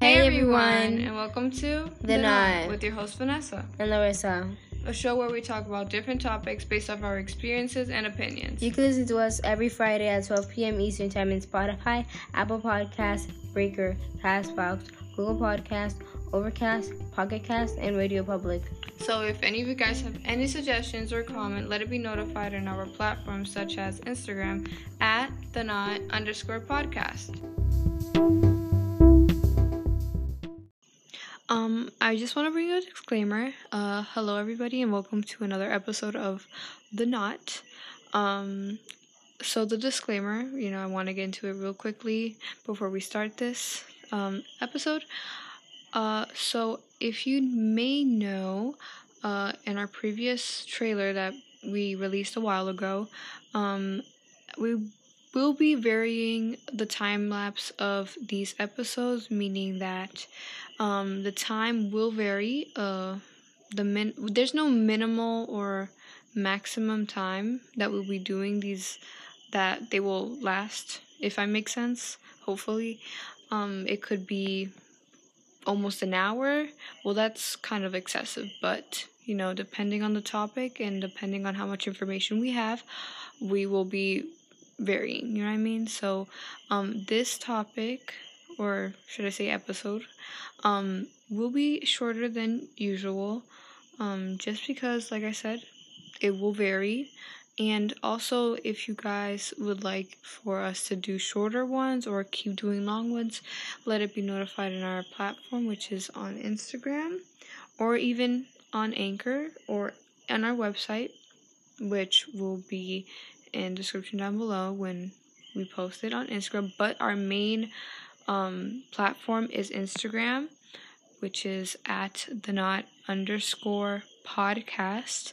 Hey, everyone, and welcome to The Knot. with your host Vanessa, and Larissa. a show where we talk about different topics based off our experiences and opinions. You can listen to us every Friday at 12 p.m. Eastern Time in Spotify, Apple Podcasts, Breaker, Castbox, Google Podcast, Overcast, Pocket Cast, and Radio Public. So, if any of you guys have any suggestions or comment, let it be notified on our platforms such as Instagram at the Knot underscore podcast. Um, I just want to bring you a disclaimer. Uh, hello everybody, and welcome to another episode of The Knot. Um, so the disclaimer, you know, I want to get into it real quickly before we start this um, episode. Uh, so if you may know, uh, in our previous trailer that we released a while ago, um, we will be varying the time lapse of these episodes, meaning that um, the time will vary. Uh, the min there's no minimal or maximum time that we'll be doing these that they will last if i make sense hopefully um it could be almost an hour well that's kind of excessive but you know depending on the topic and depending on how much information we have we will be varying you know what i mean? So um this topic or should i say episode um will be shorter than usual um just because like i said it will vary. And also if you guys would like for us to do shorter ones or keep doing long ones let it be notified in our platform which is on instagram or even on anchor or on our website which will be in description down below when we post it on instagram. But our main um, platform is instagram which is at the knot underscore podcast.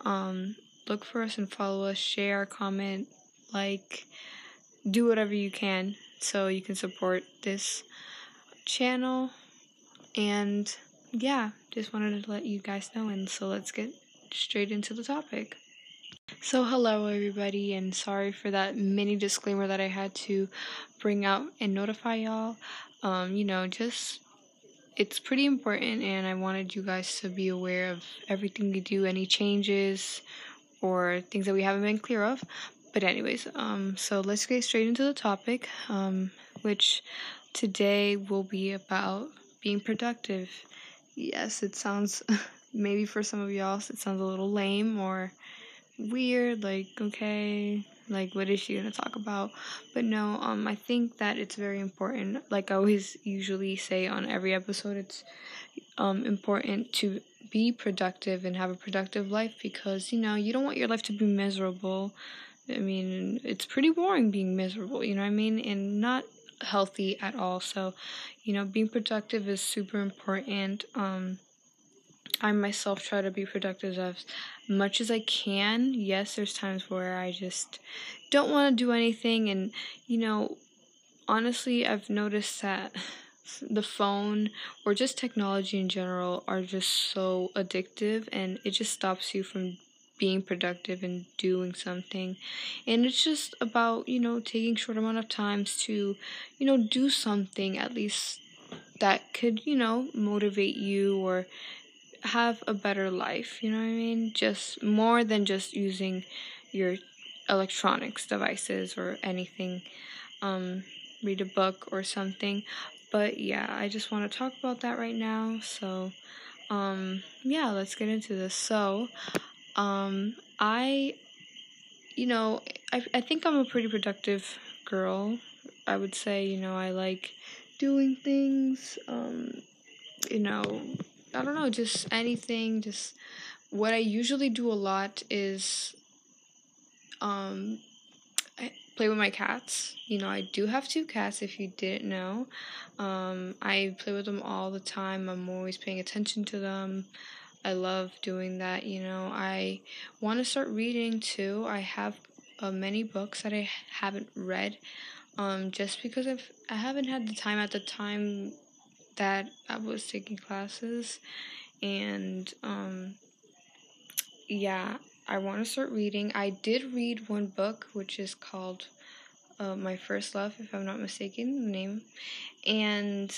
Um, look for us and follow us share comment like do whatever you can so you can support this channel. And yeah just wanted to let you guys know and so let's get straight into the topic so hello everybody and sorry for that mini disclaimer that i had to bring out and notify y'all. Um you know just it's pretty important and i wanted you guys to be aware of everything we do any changes or things that we haven't been clear of. But anyways um so let's get straight into the topic um which today will be about being productive. Yes it sounds maybe for some of y'all it sounds a little lame or weird like okay like what is she gonna talk about? But no um i think that it's very important like i always usually say on every episode it's um important to be productive and have a productive life because you know you don't want your life to be miserable. I mean it's pretty boring being miserable you know what i mean? And not healthy at all. So you know being productive is super important um I myself try to be productive as much as I can. Yes, there's times where I just don't want to do anything, and you know, honestly, I've noticed that the phone or just technology in general are just so addictive, and it just stops you from being productive and doing something and it's just about you know taking short amount of times to you know do something at least that could you know motivate you or have a better life, you know what I mean? Just more than just using your electronics devices or anything. Um, read a book or something. But yeah, I just want to talk about that right now. So, um, yeah, let's get into this. So, um, I, you know, I, I think I'm a pretty productive girl. I would say, you know, I like doing things, um, you know, I don't know, just anything. Just what I usually do a lot is um play with my cats. You know, I do have two cats if you didn't know. Um I play with them all the time. I'm always paying attention to them. I love doing that, you know. I want to start reading too. I have uh, many books that I haven't read um just because I've I haven't had the time at the time that I was taking classes and um yeah, I want to start reading. I did read one book which is called uh, My First Love if I'm not mistaken the name and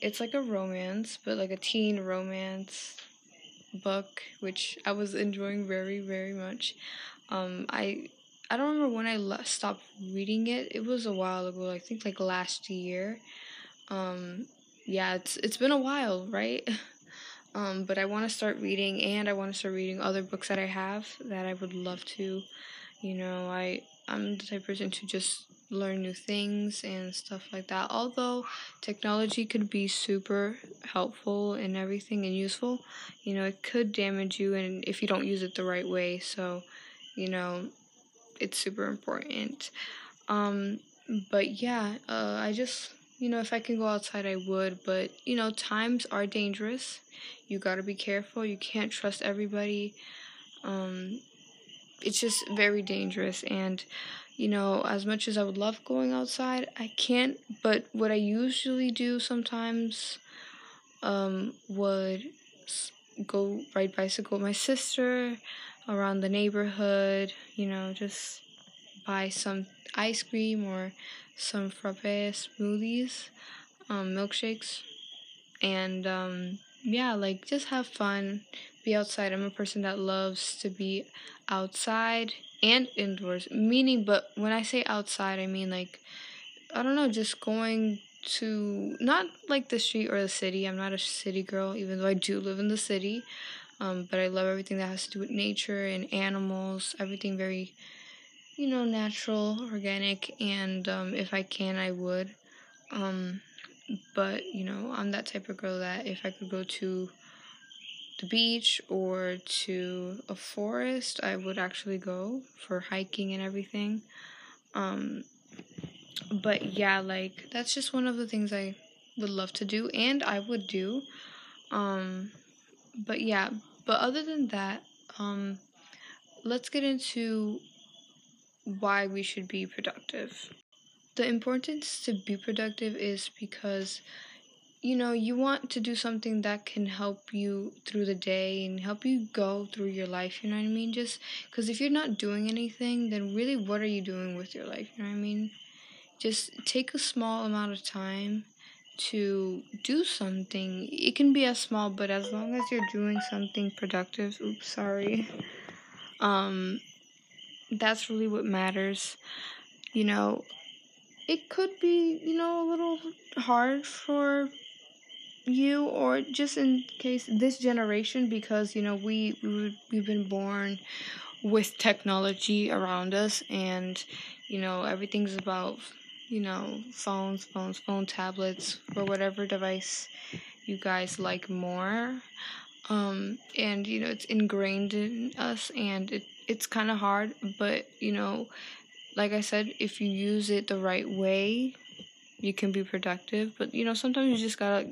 it's like a romance, but like a teen romance book, which I was enjoying very, very much. Um, I I don't remember when I stopped reading it. It was a while ago. I think like last year. Um, yeah, it's it's been a while, right? Um, but I want to start reading, and I want to start reading other books that I have that I would love to. You know, I I'm the type of person to just learn new things and stuff like that. Although technology could be super helpful and everything and useful, you know, it could damage you and if you don't use it the right way. So, you know, it's super important. Um, but yeah, uh, I just you know, if I can go outside, I would. But, you know, times are dangerous. You got to be careful. You can't trust everybody. Um, it's just very dangerous. And, you know, as much as I would love going outside, I can't. But what I usually do sometimes um, would go ride bicycle with my sister around the neighborhood, you know, just buy some ice cream or some frappe smoothies, um, milkshakes, and um, yeah, like just have fun, be outside. I'm a person that loves to be outside and indoors. Meaning, but when I say outside, I mean like I don't know, just going to not like the street or the city. I'm not a city girl, even though I do live in the city. Um, but I love everything that has to do with nature and animals, everything very you know, natural, organic, and um, if I can, I would. Um, but, you know, I'm that type of girl that if I could go to the beach or to a forest, I would actually go for hiking and everything. Um, but yeah, like, that's just one of the things I would love to do and I would do. Um, but yeah, but other than that, um, let's get into why we should be productive. The importance to be productive is because you know, you want to do something that can help you through the day and help you go through your life, you know what I mean? Just because if you're not doing anything, then really what are you doing with your life, you know what I mean? Just take a small amount of time to do something. It can be as small, but as long as you're doing something productive, oops, sorry. Um, that's really what matters. You know, it could be, you know, a little hard for you or just in case this generation because you know we, we we've been born with technology around us and you know everything's about you know phones phones phone tablets or whatever device you guys like more um and you know it's ingrained in us and it it's kind of hard, but you know, like I said, if you use it the right way, you can be productive. But you know, sometimes you just gotta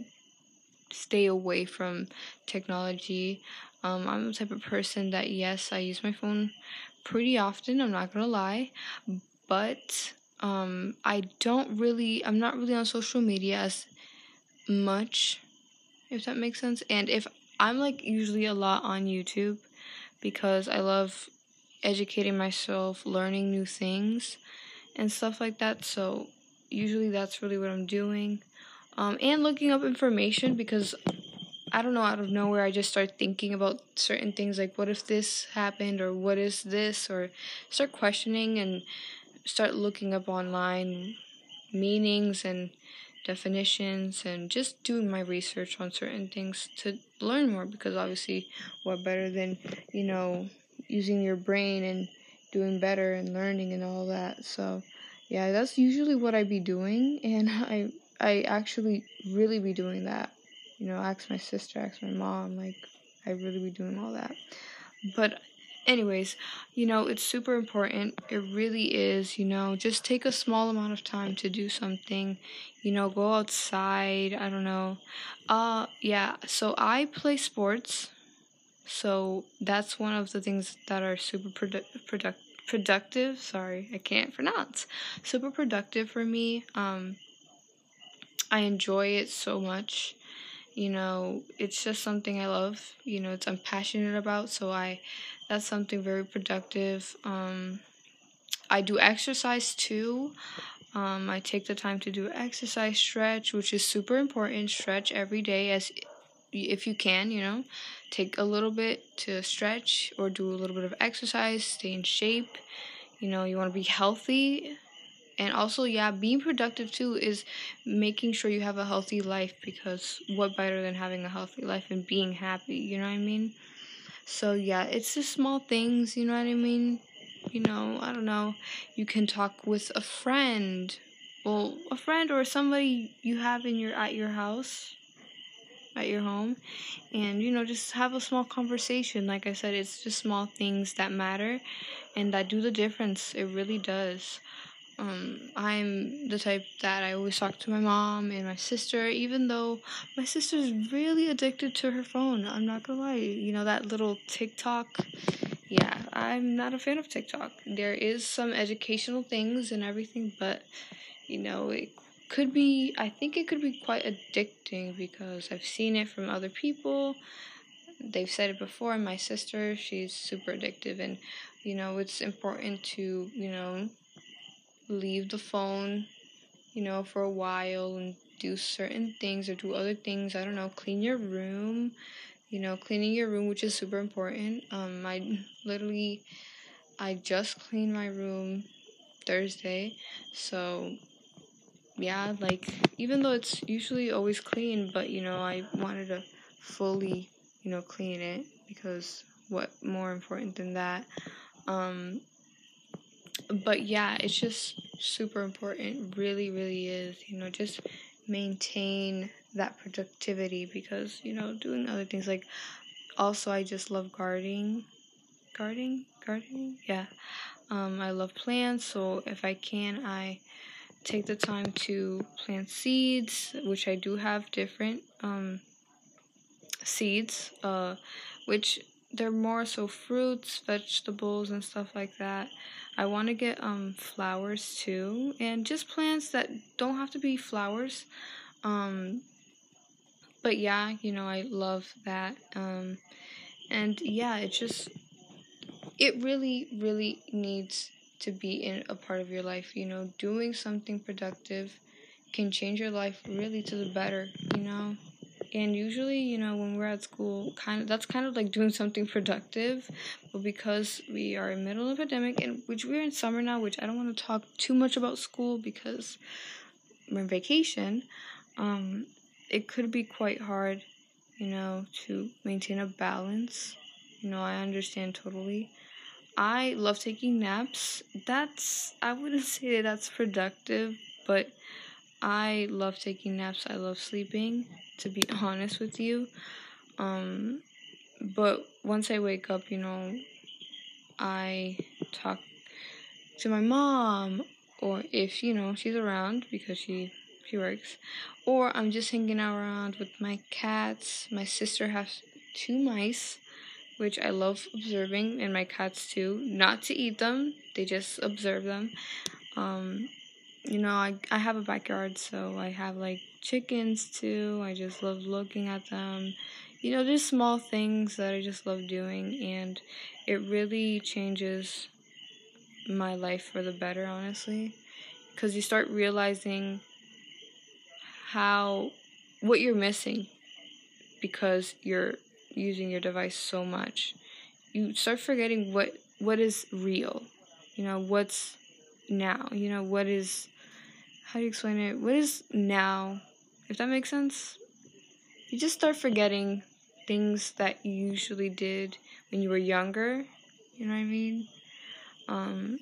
stay away from technology. Um, I'm the type of person that yes, I use my phone pretty often. I'm not gonna lie, but um, I don't really. I'm not really on social media as much, if that makes sense. And if I'm like usually a lot on YouTube because I love educating myself, learning new things, and stuff like that. So, usually that's really what I'm doing. Um, and looking up information because I don't know, out of nowhere, I just start thinking about certain things like, what if this happened, or what is this, or start questioning and start looking up online meanings and definitions and just doing my research on certain things to learn more because obviously what better than you know using your brain and doing better and learning and all that. So, yeah, that's usually what I'd be doing, and I I actually really be doing that. You know, ask my sister, ask my mom, like I really be doing all that. But anyways, you know, it's super important. It really is, you know, just take a small amount of time to do something. You know, go outside, I don't know. Uh yeah, so I play sports. So that's one of the things that are super produ- product- productive. Sorry, I can't pronounce. Super productive for me. Um, I enjoy it so much. You know, it's just something I love. You know, it's I'm passionate about. So I, that's something very productive. Um, I do exercise too. Um, I take the time to do exercise, stretch, which is super important. Stretch every day as if you can, you know, take a little bit to stretch or do a little bit of exercise, stay in shape. You know, you want to be healthy. And also, yeah, being productive too is making sure you have a healthy life because what better than having a healthy life and being happy, you know what I mean? So, yeah, it's just small things, you know what I mean? You know, I don't know. You can talk with a friend. Well, a friend or somebody you have in your at your house at your home and you know just have a small conversation. Like i said it's just small things that matter and that do the difference. It really does. Um, i'm the type that i always talk to my mom and my sister even though my sister's really addicted to her phone i'm not gonna lie. You know that little tiktok yeah i'm not a fan of tiktok. There is some educational things and everything but you know it could be I think it could be quite addicting because I've seen it from other people. They've said it before. My sister, she's super addictive and you know, it's important to, you know, leave the phone, you know, for a while and do certain things or do other things. I don't know, clean your room, you know, cleaning your room, which is super important. Um, I literally, I just cleaned my room Thursday, so yeah, like even though it's usually always clean, but you know, I wanted to fully, you know, clean it because what more important than that? Um but yeah, it's just super important, really really is, you know, just maintain that productivity because, you know, doing other things like also I just love gardening. Gardening? Gardening? Yeah. Um I love plants, so if I can I take the time to plant seeds, which I do have different um, seeds, uh, which they're more so fruits, vegetables, and stuff like that. I want to get um, flowers too, and just plants that don't have to be flowers. Um, but yeah, you know, I love that. Um, and yeah, it just, it really, really needs to be in a part of your life. You know, doing something productive can change your life really to the better, you know? And usually, you know, when we're at school, kind of that's kind of like doing something productive, but because we are in middle of a pandemic and which we're in summer now, which I don't want to talk too much about school because we're in vacation, um, it could be quite hard, you know, to maintain a balance. You know, I understand totally. I love taking naps. That's I wouldn't say that that's productive, but I love taking naps. I love sleeping, to be honest with you. Um but once I wake up, you know, I talk to my mom or if, you know, she's around because she she works or I'm just hanging out around with my cats. My sister has two mice which I love observing, and my cats too. Not to eat them, they just observe them. Um, you know, I, I have a backyard, so I have like chickens too. I just love looking at them. You know, just small things that I just love doing, and it really changes my life for the better, honestly. Because you start realizing how, what you're missing because you're using your device so much, you start forgetting what what is real. You know, what's now. You know, what is how do you explain it? What is now? If that makes sense. You just start forgetting things that you usually did when you were younger. You know what I mean? Um,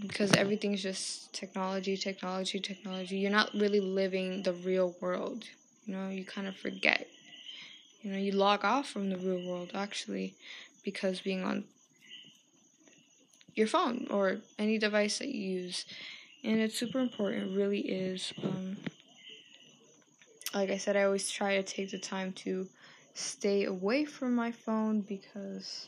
because everything's just technology, technology, technology. You're not really living the real world. You know, you kind of forget you know you log off from the real world actually because being on your phone or any device that you use. And it's super important it really is um, like i said i always try to take the time to stay away from my phone because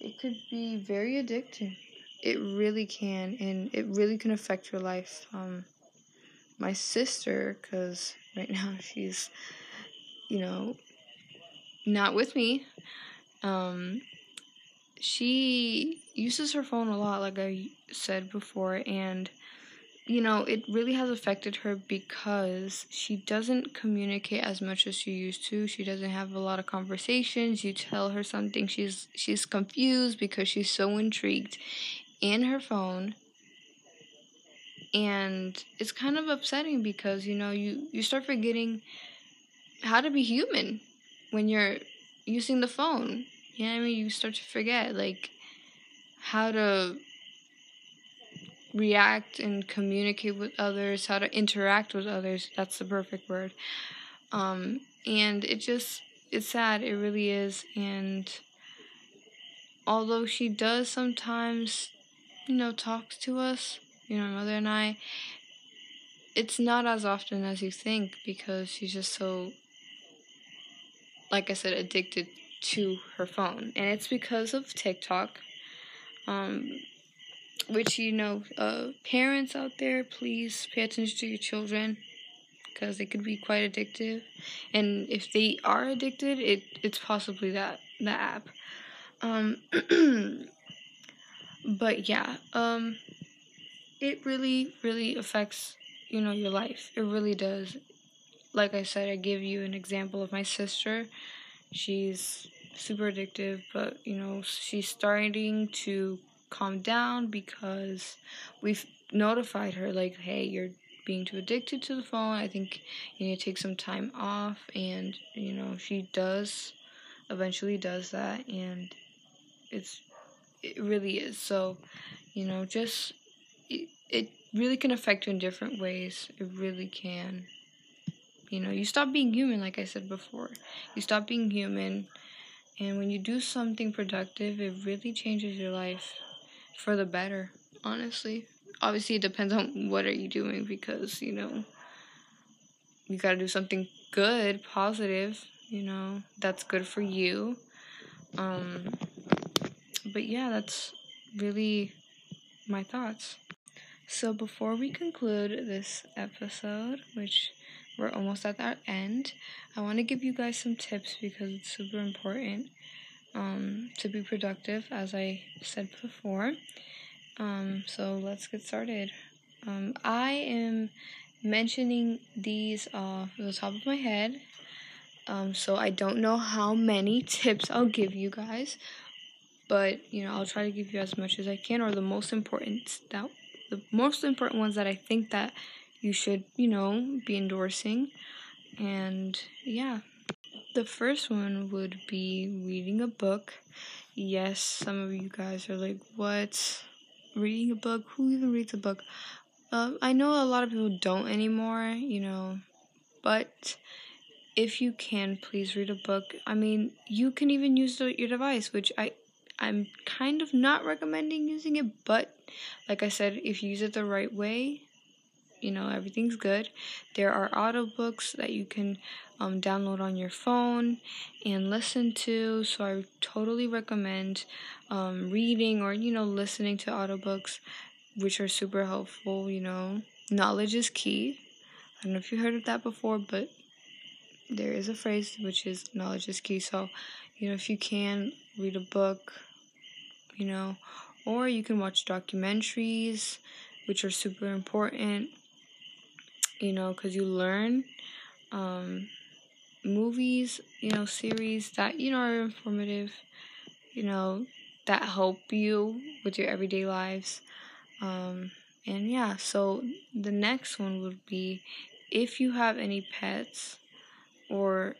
it could be very addictive it really can and it really can affect your life. Um, my sister because right now she's you know not with me. Um, she uses her phone a lot, like I said before, and you know, it really has affected her because she doesn't communicate as much as she used to. She doesn't have a lot of conversations. You tell her something, she's she's confused because she's so intrigued in her phone. And it's kind of upsetting because, you know, you you start forgetting how to be human when you're using the phone. You know what I mean? You start to forget like how to react and communicate with others, how to interact with others. That's the perfect word. Um, and it just, it's sad. It really is. And although she does sometimes, you know, talks to us, you know, my mother and I, it's not as often as you think because she's just so, like I said, addicted to her phone. And it's because of TikTok. Um, which you know uh, parents out there please pay attention to your children because they could be quite addictive and if they are addicted it it's possibly that the app um but yeah um it really really affects you know your life it really does like i said i give you an example of my sister. She's super addictive but you know she's starting to calm down because we've notified her like hey you're being too addicted to the phone. I think you need to take some time off. And you know she does eventually does that and it's it really is. So you know just it, it really can affect you in different ways. It really can you know you stop being human like i said before you stop being human and when you do something productive it really changes your life for the better, honestly. Obviously, it depends on what are you doing because, you know, you got to do something good, positive, you know, that's good for you. Um but yeah, that's really my thoughts. So before we conclude this episode, which we're almost at our end, I want to give you guys some tips because it's super important um, to be productive, as I said before. Um, so let's get started. Um, I am mentioning these off the top of my head. Um, so I don't know how many tips I'll give you guys, but you know I'll try to give you as much as I can, or the most important that the most important ones that I think that you should you know be endorsing, and yeah. The first one would be reading a book. Yes, some of you guys are like, what? Reading a book? Who even reads a book? Um, I know a lot of people don't anymore, you know, but if you can, please read a book. I mean, you can even use the, your device, which I I'm kind of not recommending using it, but like I said, if you use it the right way, you know everything's good. There are audiobooks that you can um, download on your phone and listen to so i totally recommend um, reading or you know listening to audiobooks which are super helpful you know. Knowledge is key. I don't know if you heard of that before but there is a phrase which is knowledge is key. So you know if you can read a book you know or you can watch documentaries which are super important you know, because you learn um, movies, you know, series that, you know, are informative, you know, that help you with your everyday lives. Um, and yeah, so the next one would be if you have any pets, or,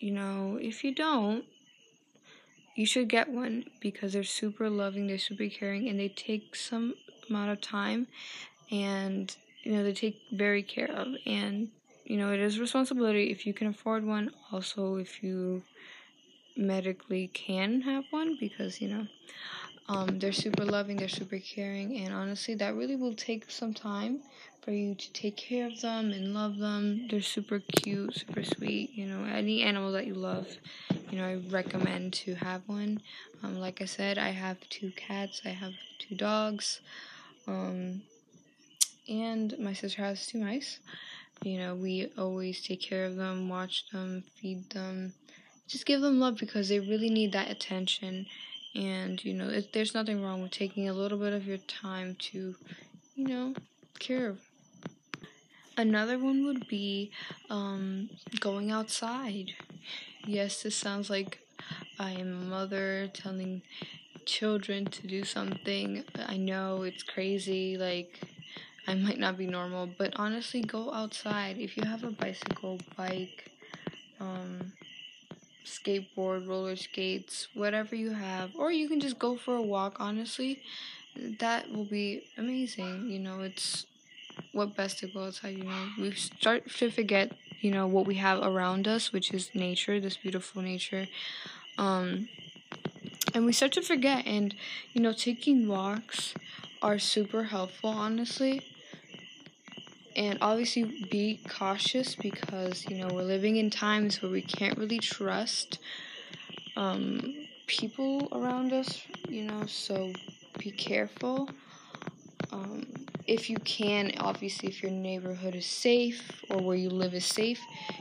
you know, if you don't, you should get one because they're super loving, they're super caring, and they take some amount of time and you know they take very care of. And you know it is responsibility if you can afford one. Also if you medically can have one because you know um, they're super loving they're super caring. And honestly that really will take some time for you to take care of them and love them. They're super cute super sweet you know. Any animal that you love you know i recommend to have one. Um, like i said i have two cats i have two dogs. Um, and my sister has two mice. You know, we always take care of them, watch them, feed them, just give them love because they really need that attention. And, you know, it, there's nothing wrong with taking a little bit of your time to, you know, care. Another one would be um, going outside. Yes, this sounds like I am a mother telling children to do something. I know it's crazy, like I might not be normal, but honestly, go outside. If you have a bicycle, bike, um, skateboard, roller skates, whatever you have, or you can just go for a walk, honestly, that will be amazing. You know, it's what best to go outside, you know. We start to forget, you know, what we have around us, which is nature, this beautiful nature. Um, and we start to forget, and, you know, taking walks are super helpful, honestly. And obviously, be cautious because, you know, we're living in times where we can't really trust um, people around us, you know, so be careful. Um, if you can, obviously, if your neighborhood is safe or where you live is safe,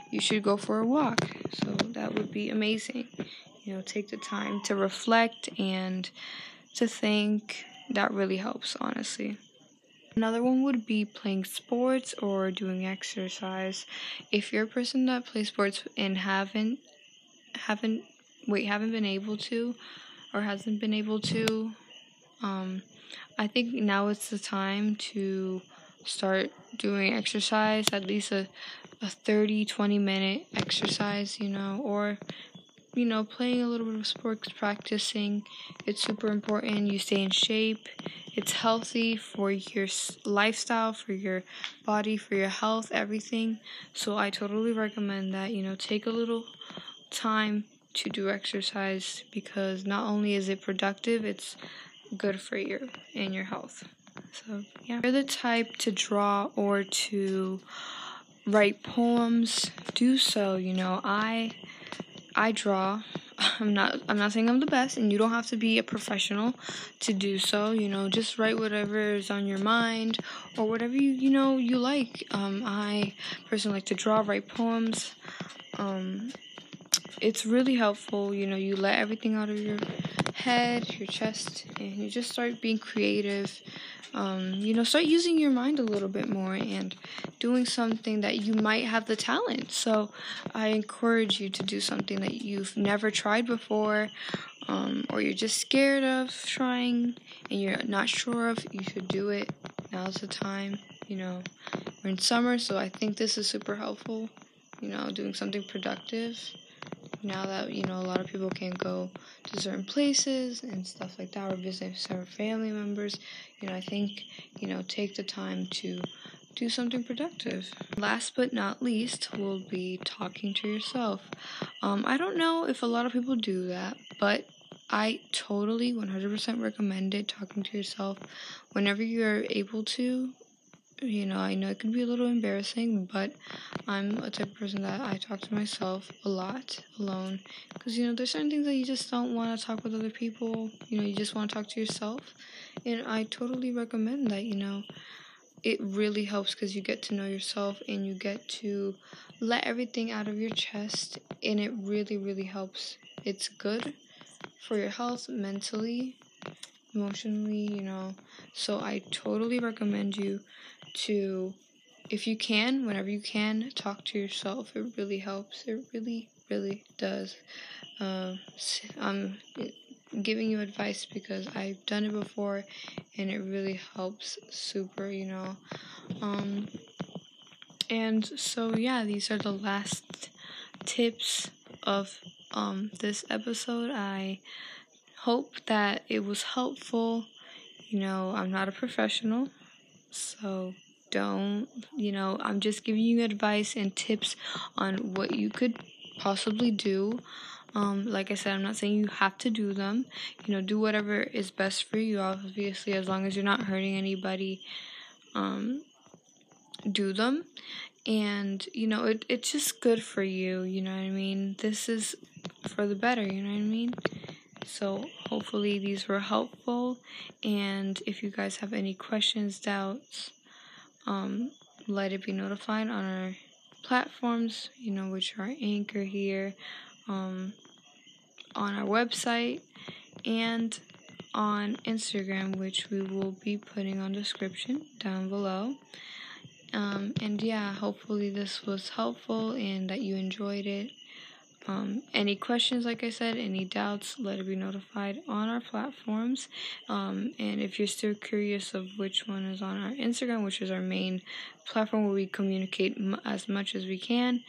you should go for a walk. So that would be amazing. You know, take the time to reflect and to think. That really helps, honestly. Another one would be playing sports or doing exercise. If you're a person that plays sports and haven't haven't wait haven't been able to or hasn't been able to um I think now it's the time to start doing exercise, at least a, a 30, 20 minute exercise, you know, or, you know, playing a little bit of sports, practicing. It's super important. You stay in shape. It's healthy for your lifestyle, for your body, for your health, everything. So I totally recommend that, you know, take a little time to do exercise because not only is it productive, it's good for you and your health. So, yeah. If you're the type to draw or to write poems, do so. You know, I I draw. I'm not I'm not saying I'm the best and you don't have to be a professional to do so. You know, just write whatever is on your mind or whatever you you know you like. Um I personally like to draw, write poems. Um it's really helpful, you know, you let everything out of your head, your chest, and you just start being creative. Um, you know, start using your mind a little bit more and doing something that you might have the talent. So, I encourage you to do something that you've never tried before, um, or you're just scared of trying and you're not sure of. You should do it. Now's the time. You know, we're in summer, so I think this is super helpful. You know, doing something productive now that you know a lot of people can't go to certain places and stuff like that or visit certain family members you know i think you know take the time to do something productive. Last but not least will be talking to yourself. Um, i don't know if a lot of people do that but I totally 100% recommend it talking to yourself whenever you're able to you know, I know it can be a little embarrassing, but I'm a type of person that I talk to myself a lot alone. Because, you know, there's certain things that you just don't want to talk with other people. You know, you just want to talk to yourself. And I totally recommend that, you know. It really helps because you get to know yourself and you get to let everything out of your chest. And it really, really helps. It's good for your health mentally, emotionally, you know. So I totally recommend you to, if you can, whenever you can, talk to yourself. It really helps. It really, really does. Uh, I'm giving you advice because I've done it before and it really helps super, you know. Um, and so, yeah, these are the last tips of um, this episode. I hope that it was helpful. You know, I'm not a professional, so don't, you know, I'm just giving you advice and tips on what you could possibly do. Um, like I said, I'm not saying you have to do them. You know, do whatever is best for you, obviously, as long as you're not hurting anybody. Um, do them. And, you know, it, it's just good for you, you know what I mean? This is for the better, you know what I mean? So, hopefully, these were helpful. And if you guys have any questions, doubts, um, let it be notified on our platforms, you know, which are Anchor here, um, on our website, and on Instagram, which we will be putting on description down below. Um, and yeah, hopefully this was helpful and that you enjoyed it. Um, any questions, like I said, any doubts, let it be notified on our platforms. Um, and if you're still curious of which one is on our Instagram, which is our main platform where we communicate m- as much as we can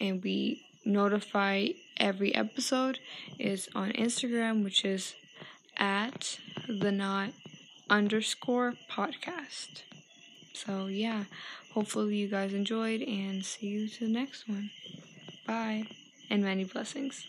and we notify every episode, is on Instagram, which is at the Knot underscore podcast. So, yeah, hopefully you guys enjoyed and see you to the next one. Bye and many blessings.